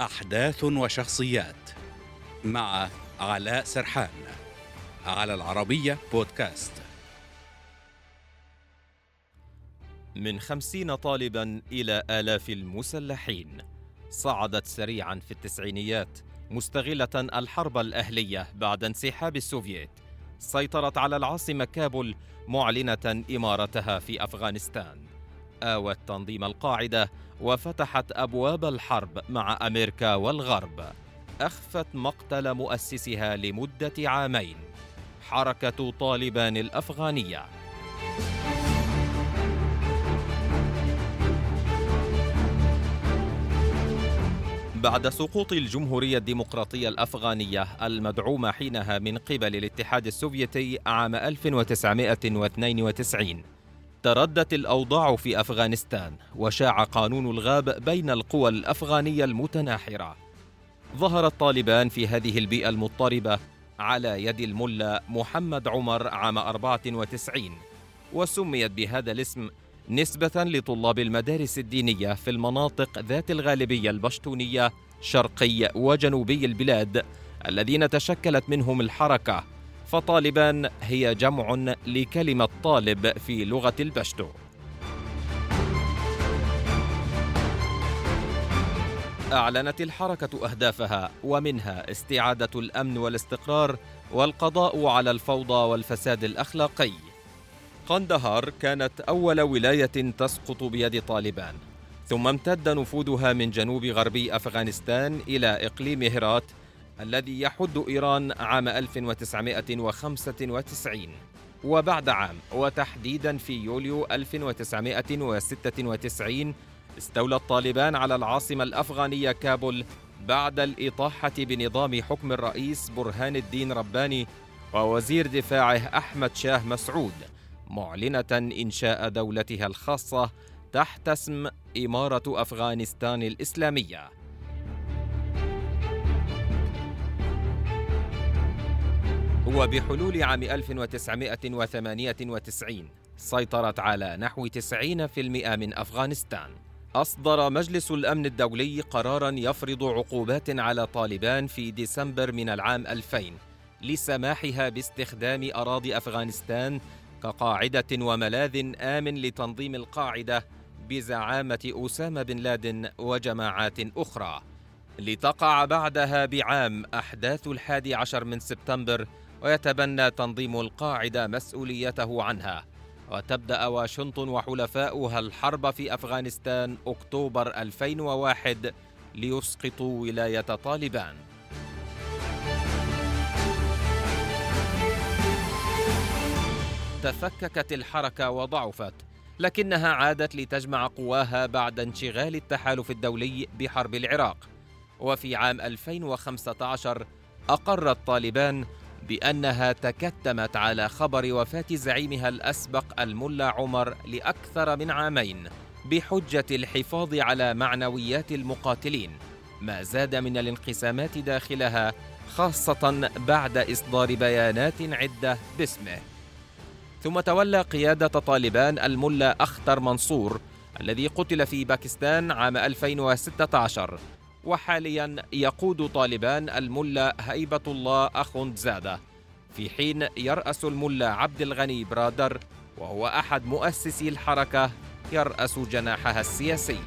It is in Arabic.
أحداث وشخصيات مع علاء سرحان على العربية بودكاست. من خمسين طالبا إلى آلاف المسلحين صعدت سريعا في التسعينيات مستغلة الحرب الأهلية بعد انسحاب السوفييت. سيطرت على العاصمة كابول معلنة إمارتها في أفغانستان. آوت تنظيم القاعدة وفتحت أبواب الحرب مع أمريكا والغرب. أخفت مقتل مؤسسها لمدة عامين. حركة طالبان الأفغانية. بعد سقوط الجمهورية الديمقراطية الأفغانية المدعومة حينها من قبل الاتحاد السوفيتي عام 1992 تردت الأوضاع في أفغانستان وشاع قانون الغاب بين القوى الأفغانية المتناحرة. ظهر الطالبان في هذه البيئة المضطربة على يد الملا محمد عمر عام 94 وسميت بهذا الاسم نسبة لطلاب المدارس الدينية في المناطق ذات الغالبية البشتونية شرقي وجنوبي البلاد الذين تشكلت منهم الحركة فطالبان هي جمع لكلمة طالب في لغة البشتو. أعلنت الحركة أهدافها ومنها استعادة الأمن والاستقرار والقضاء على الفوضى والفساد الأخلاقي. قندهار كانت أول ولاية تسقط بيد طالبان ثم امتد نفوذها من جنوب غربي أفغانستان إلى إقليم هرات الذي يحد إيران عام 1995 وبعد عام وتحديدا في يوليو 1996 استولى الطالبان على العاصمة الأفغانية كابول بعد الإطاحة بنظام حكم الرئيس برهان الدين رباني ووزير دفاعه أحمد شاه مسعود معلنة إنشاء دولتها الخاصة تحت اسم إمارة أفغانستان الإسلامية. وبحلول عام 1998 سيطرت على نحو 90% من أفغانستان. أصدر مجلس الأمن الدولي قرارا يفرض عقوبات على طالبان في ديسمبر من العام 2000 لسماحها باستخدام أراضي أفغانستان كقاعدة وملاذ آمن لتنظيم القاعدة بزعامة أسامة بن لادن وجماعات أخرى لتقع بعدها بعام أحداث الحادي عشر من سبتمبر ويتبنى تنظيم القاعدة مسؤوليته عنها. وتبدأ واشنطن وحلفاؤها الحرب في أفغانستان أكتوبر 2001 ليسقطوا ولاية طالبان. تفككت الحركة وضعفت لكنها عادت لتجمع قواها بعد انشغال التحالف الدولي بحرب العراق. وفي عام 2015 أقرت طالبان بأنها تكتمت على خبر وفاة زعيمها الأسبق الملا عمر لأكثر من عامين بحجة الحفاظ على معنويات المقاتلين. ما زاد من الانقسامات داخلها خاصة بعد إصدار بيانات عدة باسمه. ثم تولى قيادة طالبان الملا أختر منصور الذي قتل في باكستان عام 2016 وحاليا يقود طالبان الملا هيبة الله أخوندزادة في حين يرأس الملا عبد الغني برادر وهو أحد مؤسسي الحركة يرأس جناحها السياسي.